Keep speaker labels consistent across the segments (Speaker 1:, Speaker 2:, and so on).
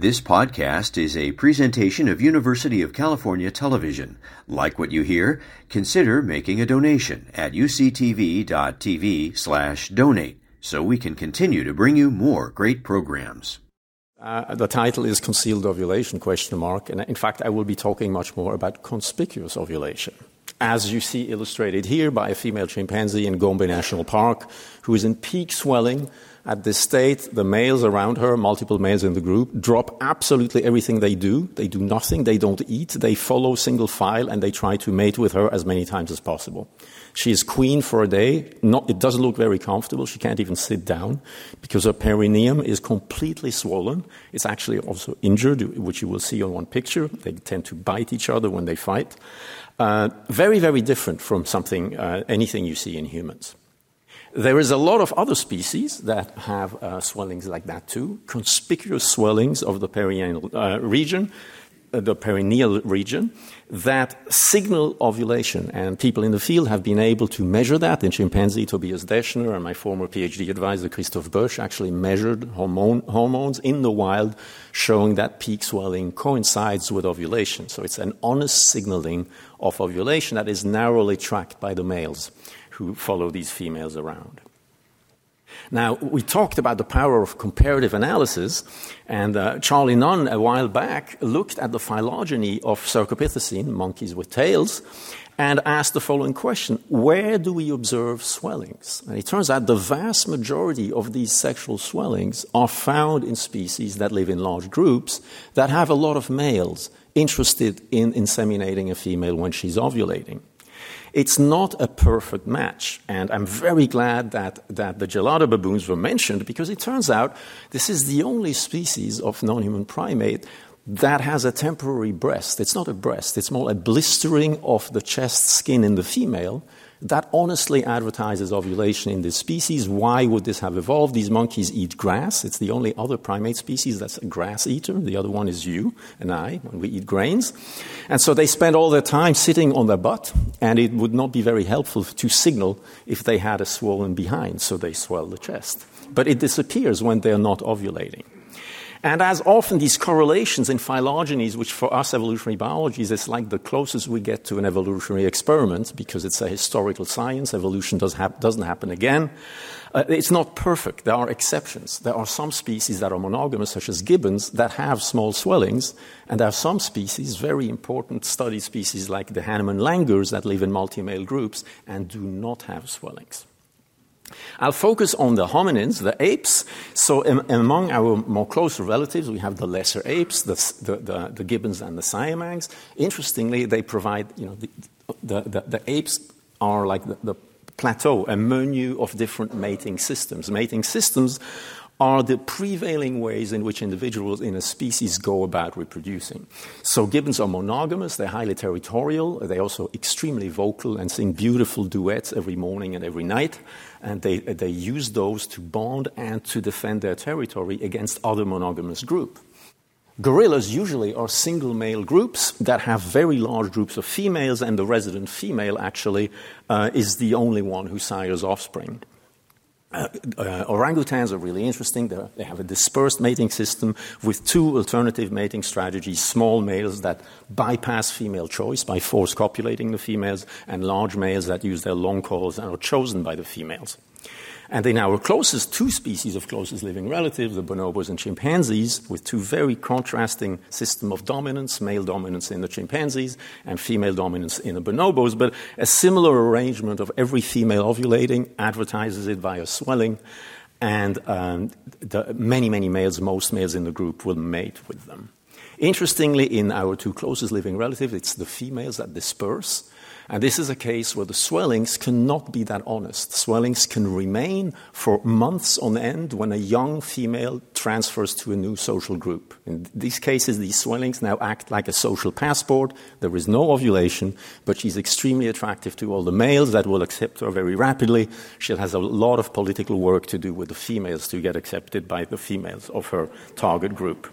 Speaker 1: This podcast is a presentation of University of California Television. Like what you hear? Consider making a donation at uctv.tv slash donate so we can continue to bring you more great programs.
Speaker 2: Uh, the title is Concealed Ovulation, question mark, and in fact I will be talking much more about conspicuous ovulation. As you see illustrated here by a female chimpanzee in Gombe National Park who is in peak swelling at this state, the males around her, multiple males in the group, drop absolutely everything they do. They do nothing. They don't eat. They follow single file and they try to mate with her as many times as possible. She is queen for a day. Not, it doesn't look very comfortable. She can't even sit down because her perineum is completely swollen. It's actually also injured, which you will see on one picture. They tend to bite each other when they fight. Uh, very, very different from something, uh, anything you see in humans. There is a lot of other species that have uh, swellings like that too, conspicuous swellings of the perineal uh, region, uh, the perineal region, that signal ovulation. And people in the field have been able to measure that. In chimpanzee, Tobias Deschner and my former PhD advisor, Christoph Boesch, actually measured hormone, hormones in the wild, showing that peak swelling coincides with ovulation. So it's an honest signaling of ovulation that is narrowly tracked by the males who follow these females around. Now, we talked about the power of comparative analysis, and uh, Charlie Nunn, a while back, looked at the phylogeny of Cercopithecine, monkeys with tails, and asked the following question Where do we observe swellings? And it turns out the vast majority of these sexual swellings are found in species that live in large groups that have a lot of males interested in inseminating a female when she's ovulating. It's not a perfect match, and I'm very glad that, that the gelada baboons were mentioned because it turns out this is the only species of non human primate that has a temporary breast. It's not a breast, it's more a blistering of the chest skin in the female that honestly advertises ovulation in this species. Why would this have evolved? These monkeys eat grass. It's the only other primate species that's a grass eater. The other one is you and I when we eat grains. And so they spend all their time sitting on their butt, and it would not be very helpful to signal if they had a swollen behind, so they swell the chest. But it disappears when they're not ovulating. And as often, these correlations in phylogenies, which for us evolutionary biologists is like the closest we get to an evolutionary experiment because it's a historical science, evolution does hap- doesn't happen again. Uh, it's not perfect. There are exceptions. There are some species that are monogamous, such as gibbons, that have small swellings, and there are some species, very important study species like the Hanuman langurs, that live in multi male groups and do not have swellings. I'll focus on the hominins, the apes. So, among our more closer relatives, we have the lesser apes, the, the, the, the gibbons and the siamangs. Interestingly, they provide, you know, the, the, the apes are like the, plateau, a menu of different mating systems. Mating systems are the prevailing ways in which individuals in a species go about reproducing. So gibbons are monogamous, they're highly territorial, they're also extremely vocal and sing beautiful duets every morning and every night. And they, they use those to bond and to defend their territory against other monogamous groups. Gorillas usually are single male groups that have very large groups of females, and the resident female actually uh, is the only one who sires offspring. Uh, uh, orangutans are really interesting. They're, they have a dispersed mating system with two alternative mating strategies small males that bypass female choice by force copulating the females, and large males that use their long calls and are chosen by the females. And in our closest two species of closest living relatives, the bonobos and chimpanzees, with two very contrasting system of dominance, male dominance in the chimpanzees and female dominance in the bonobos, but a similar arrangement of every female ovulating advertises it via swelling, and um, the, many, many males, most males in the group, will mate with them. Interestingly, in our two closest living relatives, it's the females that disperse and this is a case where the swellings cannot be that honest. Swellings can remain for months on end when a young female transfers to a new social group. In these cases, these swellings now act like a social passport. There is no ovulation, but she's extremely attractive to all the males that will accept her very rapidly. She has a lot of political work to do with the females to get accepted by the females of her target group.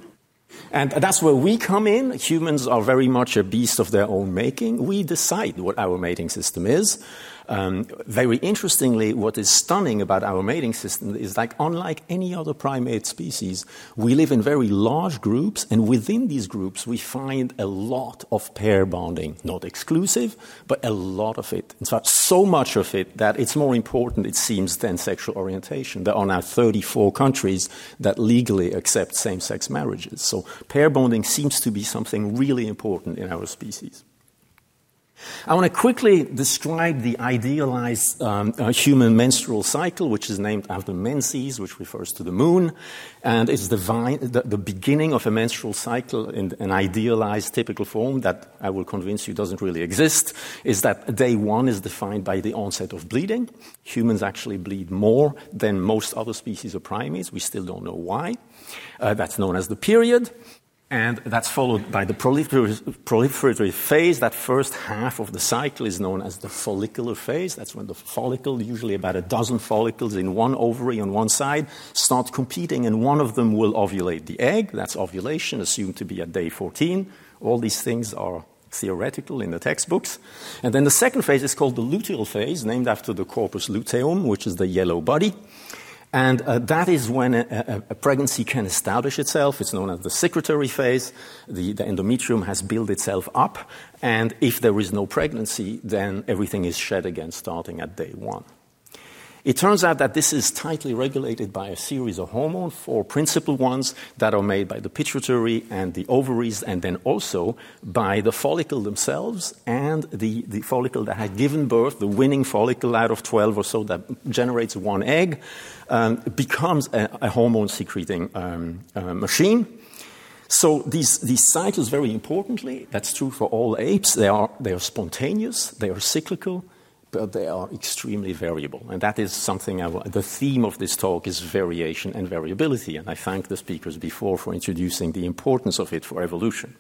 Speaker 2: And that's where we come in. Humans are very much a beast of their own making. We decide what our mating system is. Um, very interestingly, what is stunning about our mating system is like, unlike any other primate species, we live in very large groups, and within these groups, we find a lot of pair bonding. Not exclusive, but a lot of it. In fact, so much of it that it's more important, it seems, than sexual orientation. There are now 34 countries that legally accept same sex marriages. So pair bonding seems to be something really important in our species. I want to quickly describe the idealized um, uh, human menstrual cycle, which is named after Menses, which refers to the moon, and is the, the, the, beginning of a menstrual cycle in an idealized typical form that I will convince you doesn't really exist. Is that day one is defined by the onset of bleeding. Humans actually bleed more than most other species of primates. We still don't know why. Uh, that's known as the period. And that's followed by the proliferatory phase. That first half of the cycle is known as the follicular phase. That's when the follicle, usually about a dozen follicles in one ovary on one side, start competing, and one of them will ovulate the egg. That's ovulation, assumed to be at day 14. All these things are theoretical in the textbooks. And then the second phase is called the luteal phase, named after the corpus luteum, which is the yellow body. And uh, that is when a, a, pregnancy can establish itself. It's known as the secretory phase. The, the, endometrium has built itself up. And if there is no pregnancy, then everything is shed again starting at day one. It turns out that this is tightly regulated by a series of hormones, four principal ones that are made by the pituitary and the ovaries, and then also by the follicle themselves and the, the follicle that had given birth, the winning follicle out of 12 or so that generates one egg, um, becomes a, a hormone secreting um, uh, machine. So these, these cycles, very importantly, that's true for all apes, they are, they are spontaneous, they are cyclical, but they are extremely variable. And that is something I, the theme of this talk is variation and variability. And I thank the speakers before for introducing the importance of it for evolution.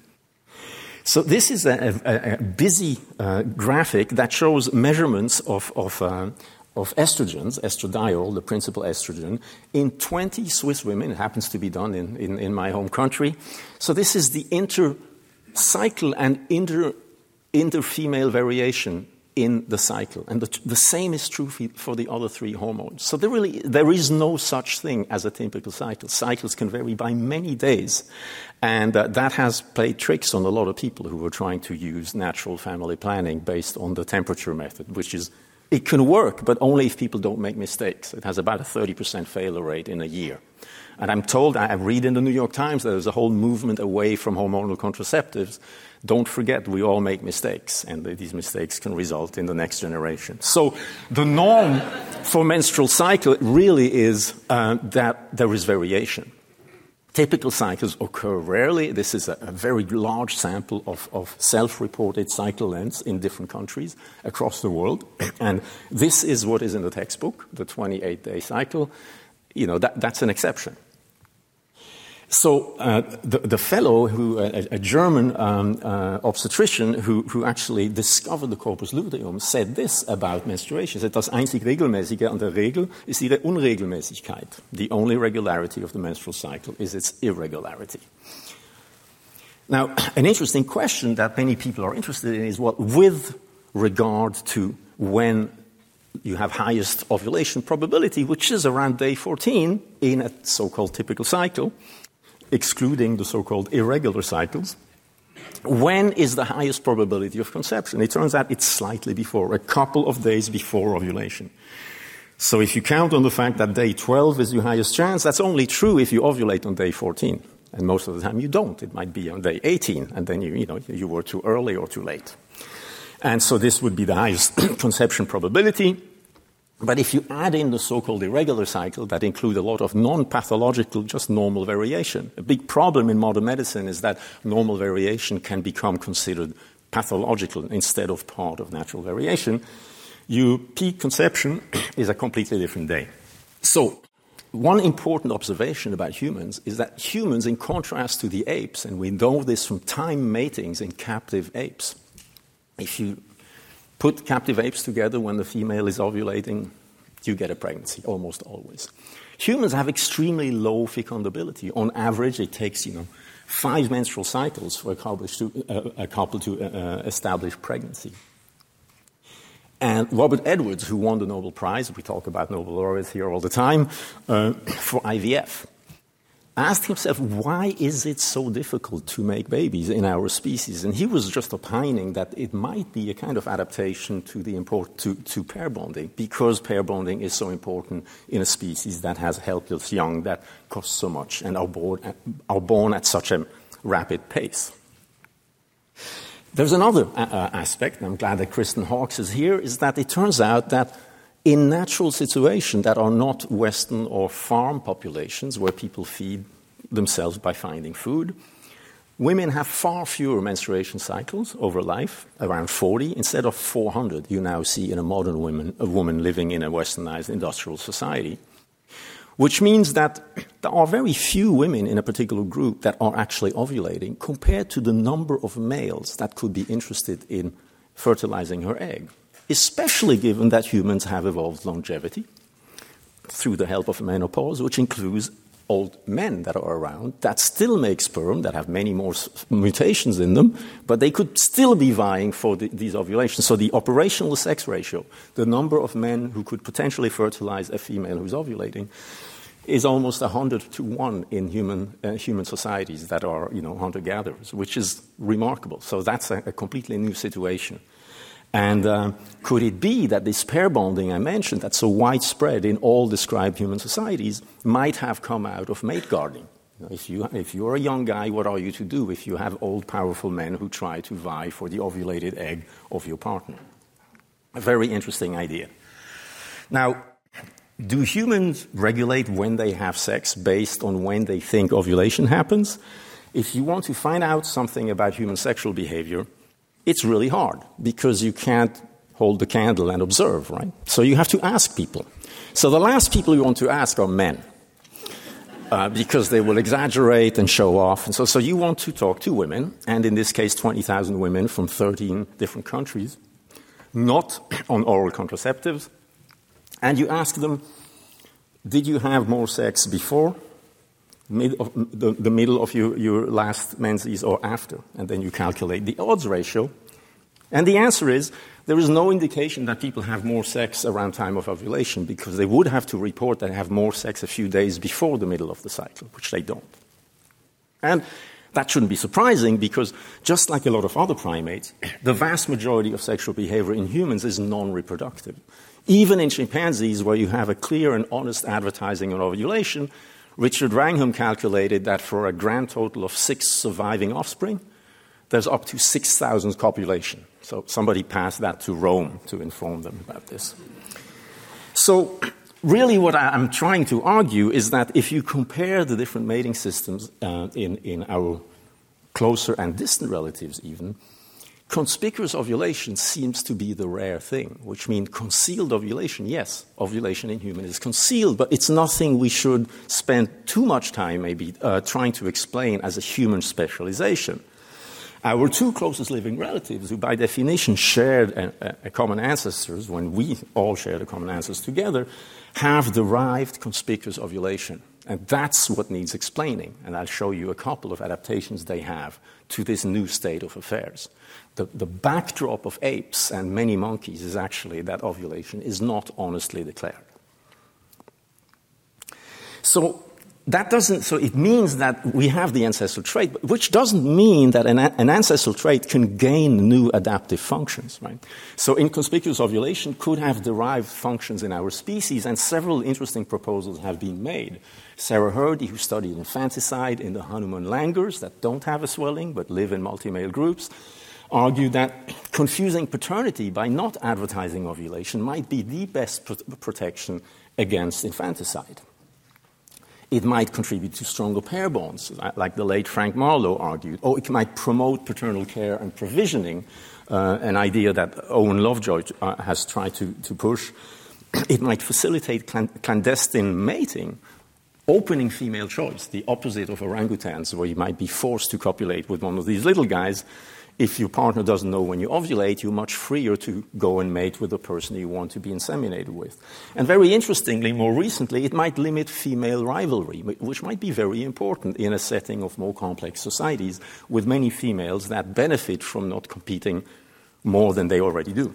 Speaker 2: So this is a, a, a busy uh, graphic that shows measurements of, of, uh, of estrogens, estradiol, the principal estrogen, in 20 Swiss women. It happens to be done in, in, in my home country. So this is the inter-cycle and inter, inter-female variation in the cycle. And the, the, same is true for the other three hormones. So there really there is no such thing as a typical cycle. Cycles can vary by many days. And uh, that has played tricks on a lot of people who were trying to use natural family planning based on the temperature method, which is it can work, but only if people don't make mistakes. It has about a 30% failure rate in a year. And I'm told, I read in the New York Times, that there's a whole movement away from hormonal contraceptives don't forget, we all make mistakes, and these mistakes can result in the next generation. So, the norm for menstrual cycle really is uh, that there is variation. Typical cycles occur rarely. This is a, a very large sample of, of self reported cycle lengths in different countries across the world. And this is what is in the textbook, the 28 day cycle. You know, that, that's an exception. So uh, the, the, fellow, who a, a German um, uh, obstetrician who, who, actually discovered the corpus luteum, said this about menstruation. Said, das einzig Regelmäßige an der Regel ist ihre Unregelmäßigkeit. The only regularity of the menstrual cycle is its irregularity. Now, an interesting question that many people are interested in is what, with regard to when you have highest ovulation probability, which is around day 14 in a so-called typical cycle, excluding the so called irregular cycles, when is the highest probability of conception? It turns out it's slightly before, a couple of days before ovulation. So if you count on the fact that day 12 is your highest chance, that's only true if you ovulate on day 14. And most of the time you don't. It might be on day 18, and then you, you, know, you were too early or too late. And so this would be the highest conception probability. But if you add in the so-called irregular cycle that include a lot of non-pathological, just normal variation, a big problem in modern medicine is that normal variation can become considered pathological instead of part of natural variation. Your peak conception is a completely different day. So, one important observation about humans is that humans, in contrast to the apes, and we know this from time matings in captive apes, if you put captive apes together when the female is ovulating, you get a pregnancy almost always. Humans have extremely low fecundability. On average, it takes, you know, five menstrual cycles for a couple to, uh, a couple to uh, establish pregnancy. And Robert Edwards, who won the Nobel Prize, we talk about Nobel laureates here all the time, uh, for IVF, asked himself, why is it so difficult to make babies in our species? And he was just opining that it might be a kind of adaptation to, the import, to, to pair bonding, because pair bonding is so important in a species that has helpless young that cost so much and are born at, are born at such a rapid pace. There's another uh, uh aspect, I'm glad that Kristen Hawkes is here, is that it turns out that in natural situations that are not Western or farm populations where people feed themselves by finding food, women have far fewer menstruation cycles over life, around 40, instead of 400 you now see in a modern woman, a woman living in a westernized industrial society. Which means that there are very few women in a particular group that are actually ovulating compared to the number of males that could be interested in fertilizing her egg especially given that humans have evolved longevity through the help of menopause, which includes old men that are around that still make sperm, that have many more mutations in them, but they could still be vying for the, these ovulations. So the operational sex ratio, the number of men who could potentially fertilize a female who's ovulating, is almost 100 to 1 in human, uh, human societies that are you know, hunter gatherers, which is remarkable. So that's a, a completely new situation. And uh, could it be that this pair bonding I mentioned, that's so widespread in all described human societies, might have come out of mate guarding? If, you, if you're a young guy, what are you to do if you have old, powerful men who try to vie for the ovulated egg of your partner? A very interesting idea. Now, do humans regulate when they have sex based on when they think ovulation happens? If you want to find out something about human sexual behavior, it's really hard because you can't hold the candle and observe, right? So you have to ask people. So the last people you want to ask are men. Uh, because they will exaggerate and show off. And so, so you want to talk to women, and in this case, 20,000 women from 13 different countries, not on oral contraceptives, and you ask them, did you have more sex before mid of, the, the, middle of your, your last menses or after, and then you calculate the odds ratio. And the answer is there is no indication that people have more sex around time of ovulation because they would have to report that they have more sex a few days before the middle of the cycle, which they don't. And that shouldn't be surprising because, just like a lot of other primates, the vast majority of sexual behavior in humans is non reproductive. Even in chimpanzees, where you have a clear and honest advertising on ovulation, Richard Wrangham calculated that for a grand total of six surviving offspring, there's up to 6,000 copulation. So somebody passed that to Rome to inform them about this. So, really, what I'm trying to argue is that if you compare the different mating systems uh, in, in our closer and distant relatives, even, Conspicuous ovulation seems to be the rare thing, which means concealed ovulation. Yes, ovulation in humans is concealed, but it's nothing we should spend too much time maybe uh, trying to explain as a human specialization. Our two closest living relatives, who by definition shared a, a common ancestors, when we all shared a common ancestor together, have derived conspicuous ovulation. And that's what needs explaining. And I'll show you a couple of adaptations they have to this new state of affairs the, the backdrop of apes and many monkeys is actually that ovulation is not honestly declared. So that doesn't, so it means that we have the ancestral trait, which doesn't mean that an, an, ancestral trait can gain new adaptive functions, right? So inconspicuous ovulation could have derived functions in our species, and several interesting proposals have been made. Sarah Hrdy, who studied infanticide in the Hanuman langurs that don't have a swelling but live in multi-male groups, argue that confusing paternity by not advertising ovulation might be the best protection against infanticide. It might contribute to stronger pair bonds, like the late Frank Marlowe argued, or it might promote paternal care and provisioning, uh, an idea that Owen Lovejoy uh, has tried to, to push. It might facilitate clandestine mating, opening female choice, the opposite of orangutans, where you might be forced to copulate with one of these little guys if your partner doesn't know when you ovulate, you're much freer to go and mate with the person you want to be inseminated with. And very interestingly, more recently, it might limit female rivalry, which might be very important in a setting of more complex societies with many females that benefit from not competing more than they already do.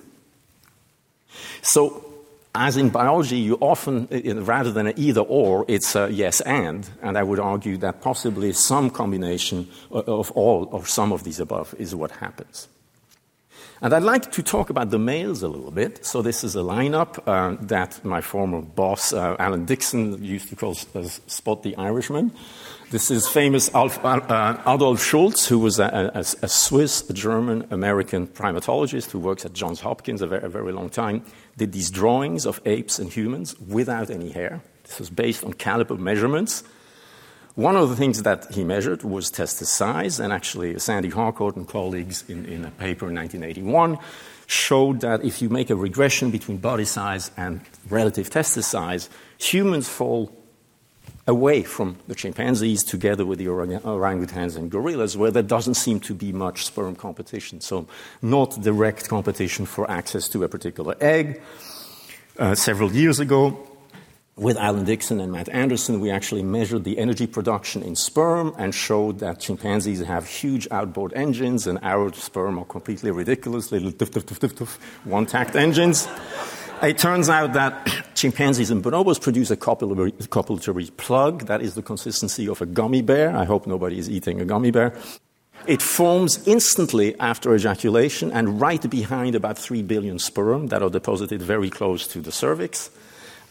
Speaker 2: So, as in biology, you often, rather than an either or, it's a yes and. And I would argue that possibly some combination of all or some of these above is what happens. And I'd like to talk about the males a little bit. So this is a lineup uh, that my former boss, uh, Alan Dixson, used to call uh, Spot the Irishman. This is famous Alf, uh, Adolph Schultz, who was a, a, a Swiss, German, American primatologist who works at Johns Hopkins a very, a very long time, did these drawings of apes and humans without any hair. This was based on caliper measurements one of the things that he measured was testis size, and actually, Sandy Harcourt and colleagues in, in a paper in 1981 showed that if you make a regression between body size and relative testis size, humans fall away from the chimpanzees together with the orang- orangutans and gorillas, where there doesn't seem to be much sperm competition. So, not direct competition for access to a particular egg. Uh, several years ago, with Alan Dixson and Matt Anderson, we actually measured the energy production in sperm and showed that chimpanzees have huge outboard engines and our sperm are completely ridiculous, little one tact engines. It turns out that chimpanzees and bonobos produce a copulatory, plug that is the consistency of a gummy bear. I hope nobody is eating a gummy bear. It forms instantly after ejaculation and right behind about 3 billion sperm that are deposited very close to the cervix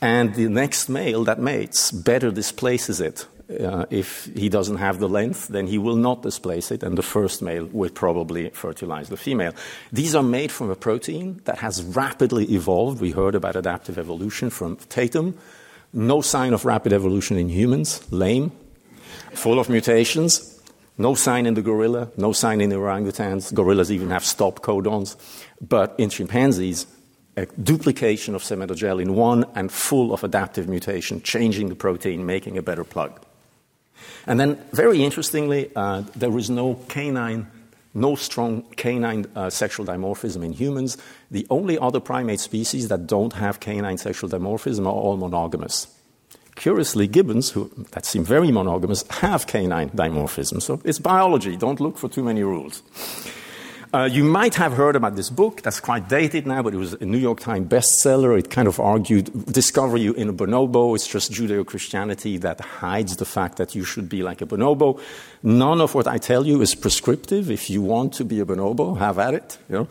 Speaker 2: and the next male that mates better displaces it. Uh, if he doesn't have the length, then he will not displace it, and the first male will probably fertilize the female. These are made from a protein that has rapidly evolved. We heard about adaptive evolution from Tatum. No sign of rapid evolution in humans, lame, full of mutations. No sign in the gorilla, no sign in the orangutans. Gorillas even have stop codons. But in chimpanzees, a duplication of in 1 and full of adaptive mutation, changing the protein, making a better plug. And then, very interestingly, uh, there is no canine, no strong canine uh, sexual dimorphism in humans. The only other primate species that don't have canine sexual dimorphism are all monogamous. Curiously, gibbons, who that seem very monogamous, have canine dimorphism. So it's biology. Don't look for too many rules. Uh, you might have heard about this book that's quite dated now, but it was a New York Times bestseller. It kind of argued discover you in a bonobo. It's just Judeo Christianity that hides the fact that you should be like a bonobo. None of what I tell you is prescriptive. If you want to be a bonobo, have at it. You know?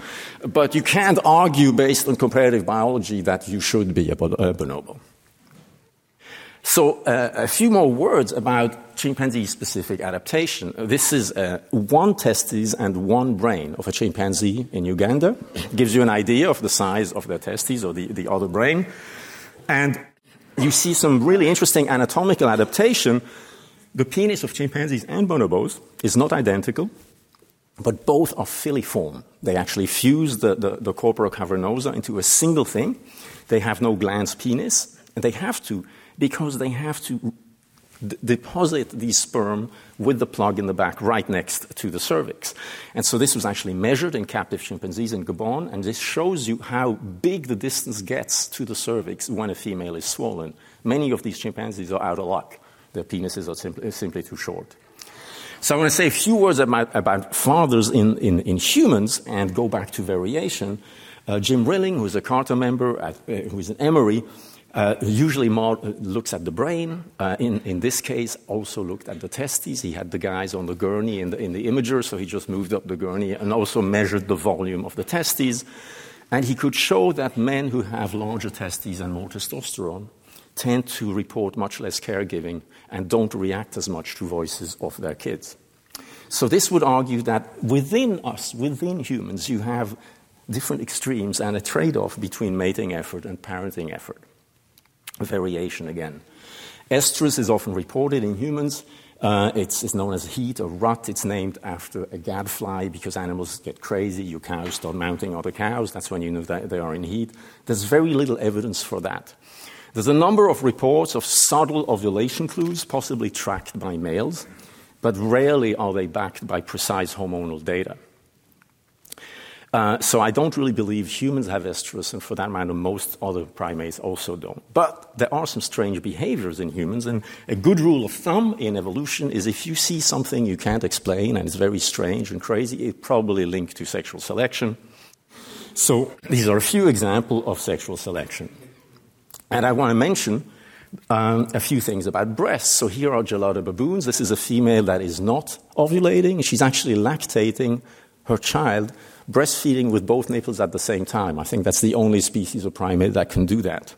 Speaker 2: But you can't argue based on comparative biology that you should be a, bonobo. So, uh, a few more words about chimpanzee specific adaptation. This is uh, one testes and one brain of a chimpanzee in Uganda. It gives you an idea of the size of the testes or the, the other brain. And you see some really interesting anatomical adaptation. The penis of chimpanzees and bonobos is not identical, but both are filiform. They actually fuse the, the, the corpora cavernosa into a single thing. They have no glans penis, and they have to because they have to d- deposit the sperm with the plug in the back right next to the cervix. And so this was actually measured in captive chimpanzees in Gabon, and this shows you how big the distance gets to the cervix when a female is swollen. Many of these chimpanzees are out of luck. Their penises are simply, simply too short. So I want to say a few words about, about fathers in, in, in, humans and go back to variation. Uh, Jim Rilling, who's a CARTA member, at, uh, who's an Emory, uh, usually more uh, looks at the brain. Uh, in, in this case, also looked at the testes. He had the guys on the gurney in the, in the imager, so he just moved up the gurney and also measured the volume of the testes. And he could show that men who have larger testes and more testosterone tend to report much less caregiving and don't react as much to voices of their kids. So, this would argue that within us, within humans, you have different extremes and a trade off between mating effort and parenting effort variation again. Estrus is often reported in humans. Uh, it's, it's, known as heat or rut. It's named after a gadfly because animals get crazy. Your cows start mounting other cows. That's when you know that they are in heat. There's very little evidence for that. There's a number of reports of subtle ovulation clues, possibly tracked by males, but rarely are they backed by precise hormonal data. Uh, so I don't really believe humans have estrus, and for that matter, most other primates also don't. But there are some strange behaviors in humans, and a good rule of thumb in evolution is if you see something you can't explain and it's very strange and crazy, it's probably linked to sexual selection. So these are a few examples of sexual selection. And I want to mention um, a few things about breasts. So here are gelada baboons. This is a female that is not ovulating. She's actually lactating her child, breastfeeding with both nipples at the same time. I think that's the only species of primate that can do that.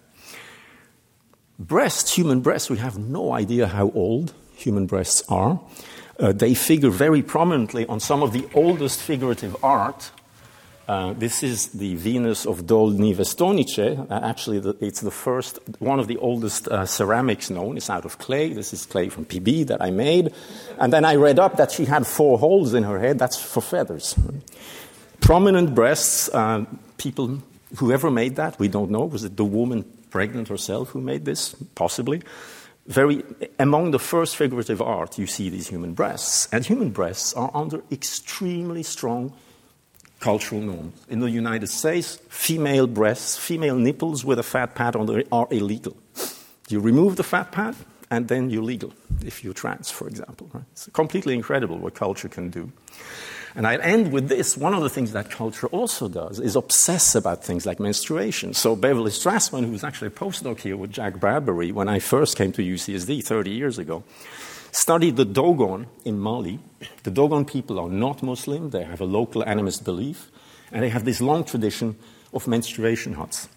Speaker 2: Breasts, human breasts, we have no idea how old human breasts are. Uh, they figure very prominently on some of the oldest figurative art uh, this is the Venus of Dolní Věstonice. Uh, actually, the, it's the first, one of the oldest uh, ceramics known. It's out of clay. This is clay from PB that I made. And then I read up that she had four holes in her head. That's for feathers. Prominent breasts, uh, people, whoever made that, we don't know. Was it the woman pregnant herself who made this? Possibly. Very, among the first figurative art, you see these human breasts. And human breasts are under extremely strong cultural norms. In the United States, female breasts, female nipples with a fat pad on them are illegal. You remove the fat pad, and then you're legal if you're trans, for example. Right? It's completely incredible what culture can do. And I'll end with this. One of the things that culture also does is obsess about things like menstruation. So Beverly Strassmann, who's actually a postdoc here with Jack Bradbury, when I first came to UCSD 30 years ago, studied the Dogon in Mali. The Dogon people are not Muslim, they have a local animist belief, and they have this long tradition of menstruation huts.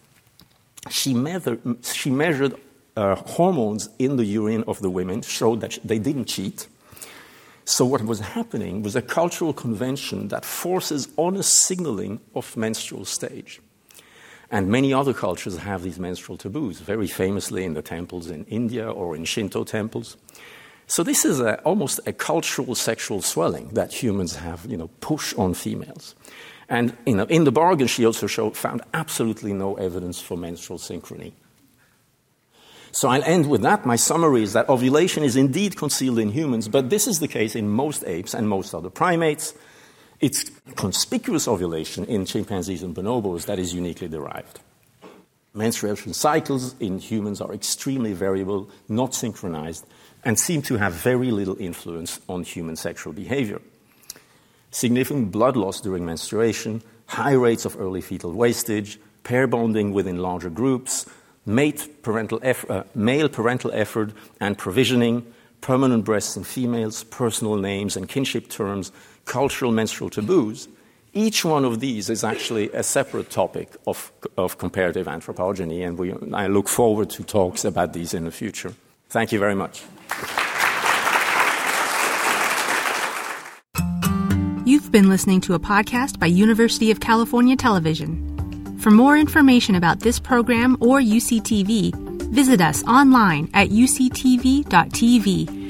Speaker 2: She, measured, she measured uh, hormones in the urine of the women, showed that they didn't cheat. So, what was happening was a cultural convention that forces honest signaling of menstrual stage. And many other cultures have these menstrual taboos, very famously in the temples in India or in Shinto temples. So this is a, almost a cultural sexual swelling that humans have, you know, push on females. And you know, in the bargain, she also showed, found absolutely no evidence for menstrual synchrony. So I'll end with that. My summary is that ovulation is indeed concealed in humans, but this is the case in most apes and most other primates. It's conspicuous ovulation in chimpanzees and bonobos that is uniquely derived. Menstruation cycles in humans are extremely variable, not synchronized, and seem to have very little influence on human sexual behavior. Significant blood loss during menstruation, high rates of early fetal wastage, pair bonding within larger groups, parental uh, male parental effort and provisioning, permanent breasts in females, personal names and kinship terms, cultural menstrual taboos. Each one of these is actually a separate topic of, of comparative anthropogeny, and we, I look forward to talks about these in the future. Thank you very much.
Speaker 3: You've been listening to a podcast by University of California Television. For more information about this program or UCTV, visit us online at uctv.tv.